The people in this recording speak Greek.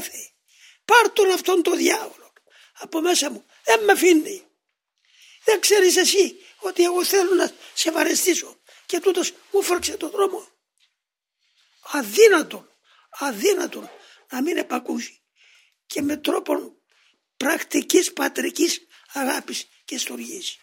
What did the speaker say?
κάθε. Πάρ τον αυτόν τον διάβολο από μέσα μου. Δεν με αφήνει. Δεν ξέρεις εσύ ότι εγώ θέλω να σε βαρεστήσω και τούτος μου φράξε τον δρόμο. Αδύνατον, αδύνατον να μην επακούσει και με τρόπο πρακτικής πατρικής αγάπης και στοργής.